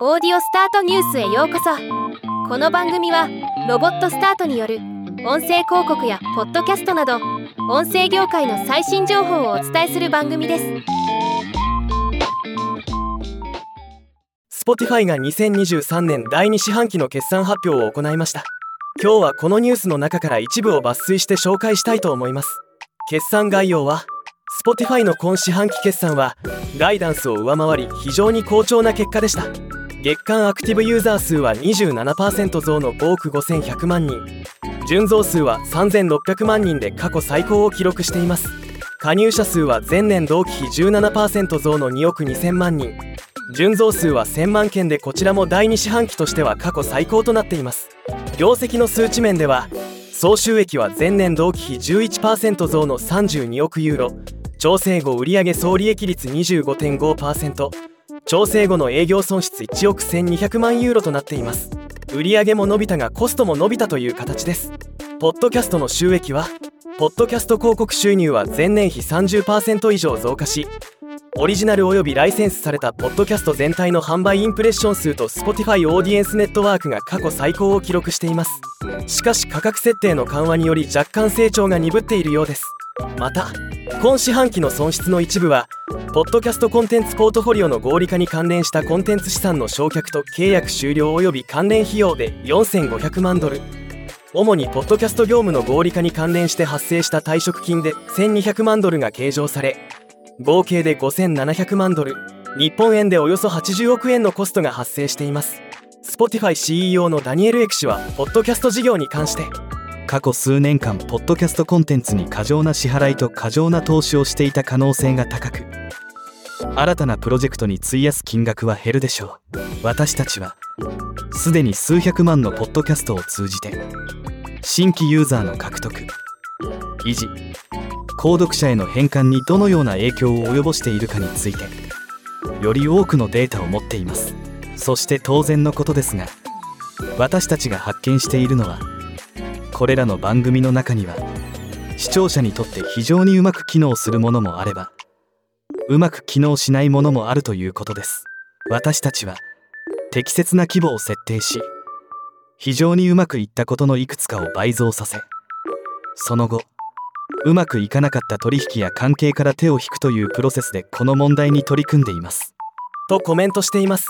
オーディオスタートニュースへようこそ。この番組はロボットスタートによる音声広告やポッドキャストなど音声業界の最新情報をお伝えする番組です。Spotify が2023年第2四半期の決算発表を行いました。今日はこのニュースの中から一部を抜粋して紹介したいと思います。決算概要は Spotify の今四半期決算はガイダンスを上回り非常に好調な結果でした。月間アクティブユーザー数は27%増の5億5100万人。純増数は3600万人で過去最高を記録しています。加入者数は前年同期比17%増の2億2000万人。純増数は1000万件でこちらも第2四半期としては過去最高となっています。業績の数値面では総収益は前年同期比11%増の32億ユーロ。調整後売上総利益率25.5%調整後の営業損失1億1200万ユーロとなっています。売上も伸びたがコストも伸びたという形です。ポッドキャストの収益はポッドキャスト広告収入は前年比30%以上増加しオリジナルおよびライセンスされたポッドキャスト全体の販売インプレッション数と Spotify オーディエンスネットワークが過去最高を記録しています。しかし価格設定の緩和により若干成長が鈍っているようです。また今四半期の損失の一部はポッドキャストコンテンツポートフォリオの合理化に関連したコンテンツ資産の焼却と契約終了及び関連費用で4500万ドル。主にポッドキャスト業務の合理化に関連して発生した退職金で1200万ドルが計上され合計で5700万ドル。日本円でおよそ80億円のコストが発生しています。Spotify CEO のダニエル・エク氏はポッドキャスト事業に関して過去数年間ポッドキャストコンテンツに過剰な支払いと過剰な投資をしていた可能性が高く新たなプロジェクトに費やす金額は減るでしょう。私たちはすでに数百万のポッドキャストを通じて新規ユーザーの獲得維持購読者への変換にどのような影響を及ぼしているかについてより多くのデータを持っています。そして当然のことですが私たちが発見しているのはこれらの番組の中には視聴者にとって非常にうまく機能するものもあればうまく機能しないものもあるということです。私たちは適切な規模を設定し非常にうまくいったことのいくつかを倍増させその後うまくいかなかった取引や関係から手を引くというプロセスでこの問題に取り組んでいます。とコメントしています。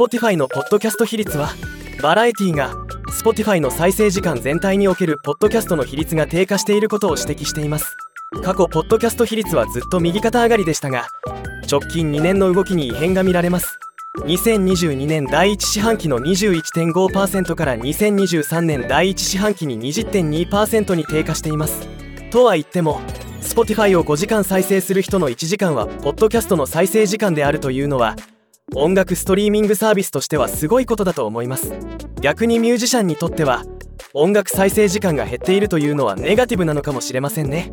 Spotify のポッドキャスト比率はバラエティが Spotify の再生時間全体におけるポッドキャストの比率が低下していることを指摘しています。過去ポッドキャスト比率はずっと右肩上がりでしたが直近2年の動きに異変が見られます。2022年第1四半期の21.5%から2023年第1四半期に20.2%に低下しています。とは言っても Spotify を5時間再生する人の1時間はポッドキャストの再生時間であるというのは音楽ストリーミングサービスとしてはすごいことだと思います。逆にミュージシャンにとっては音楽再生時間が減っているというのはネガティブなのかもしれませんね。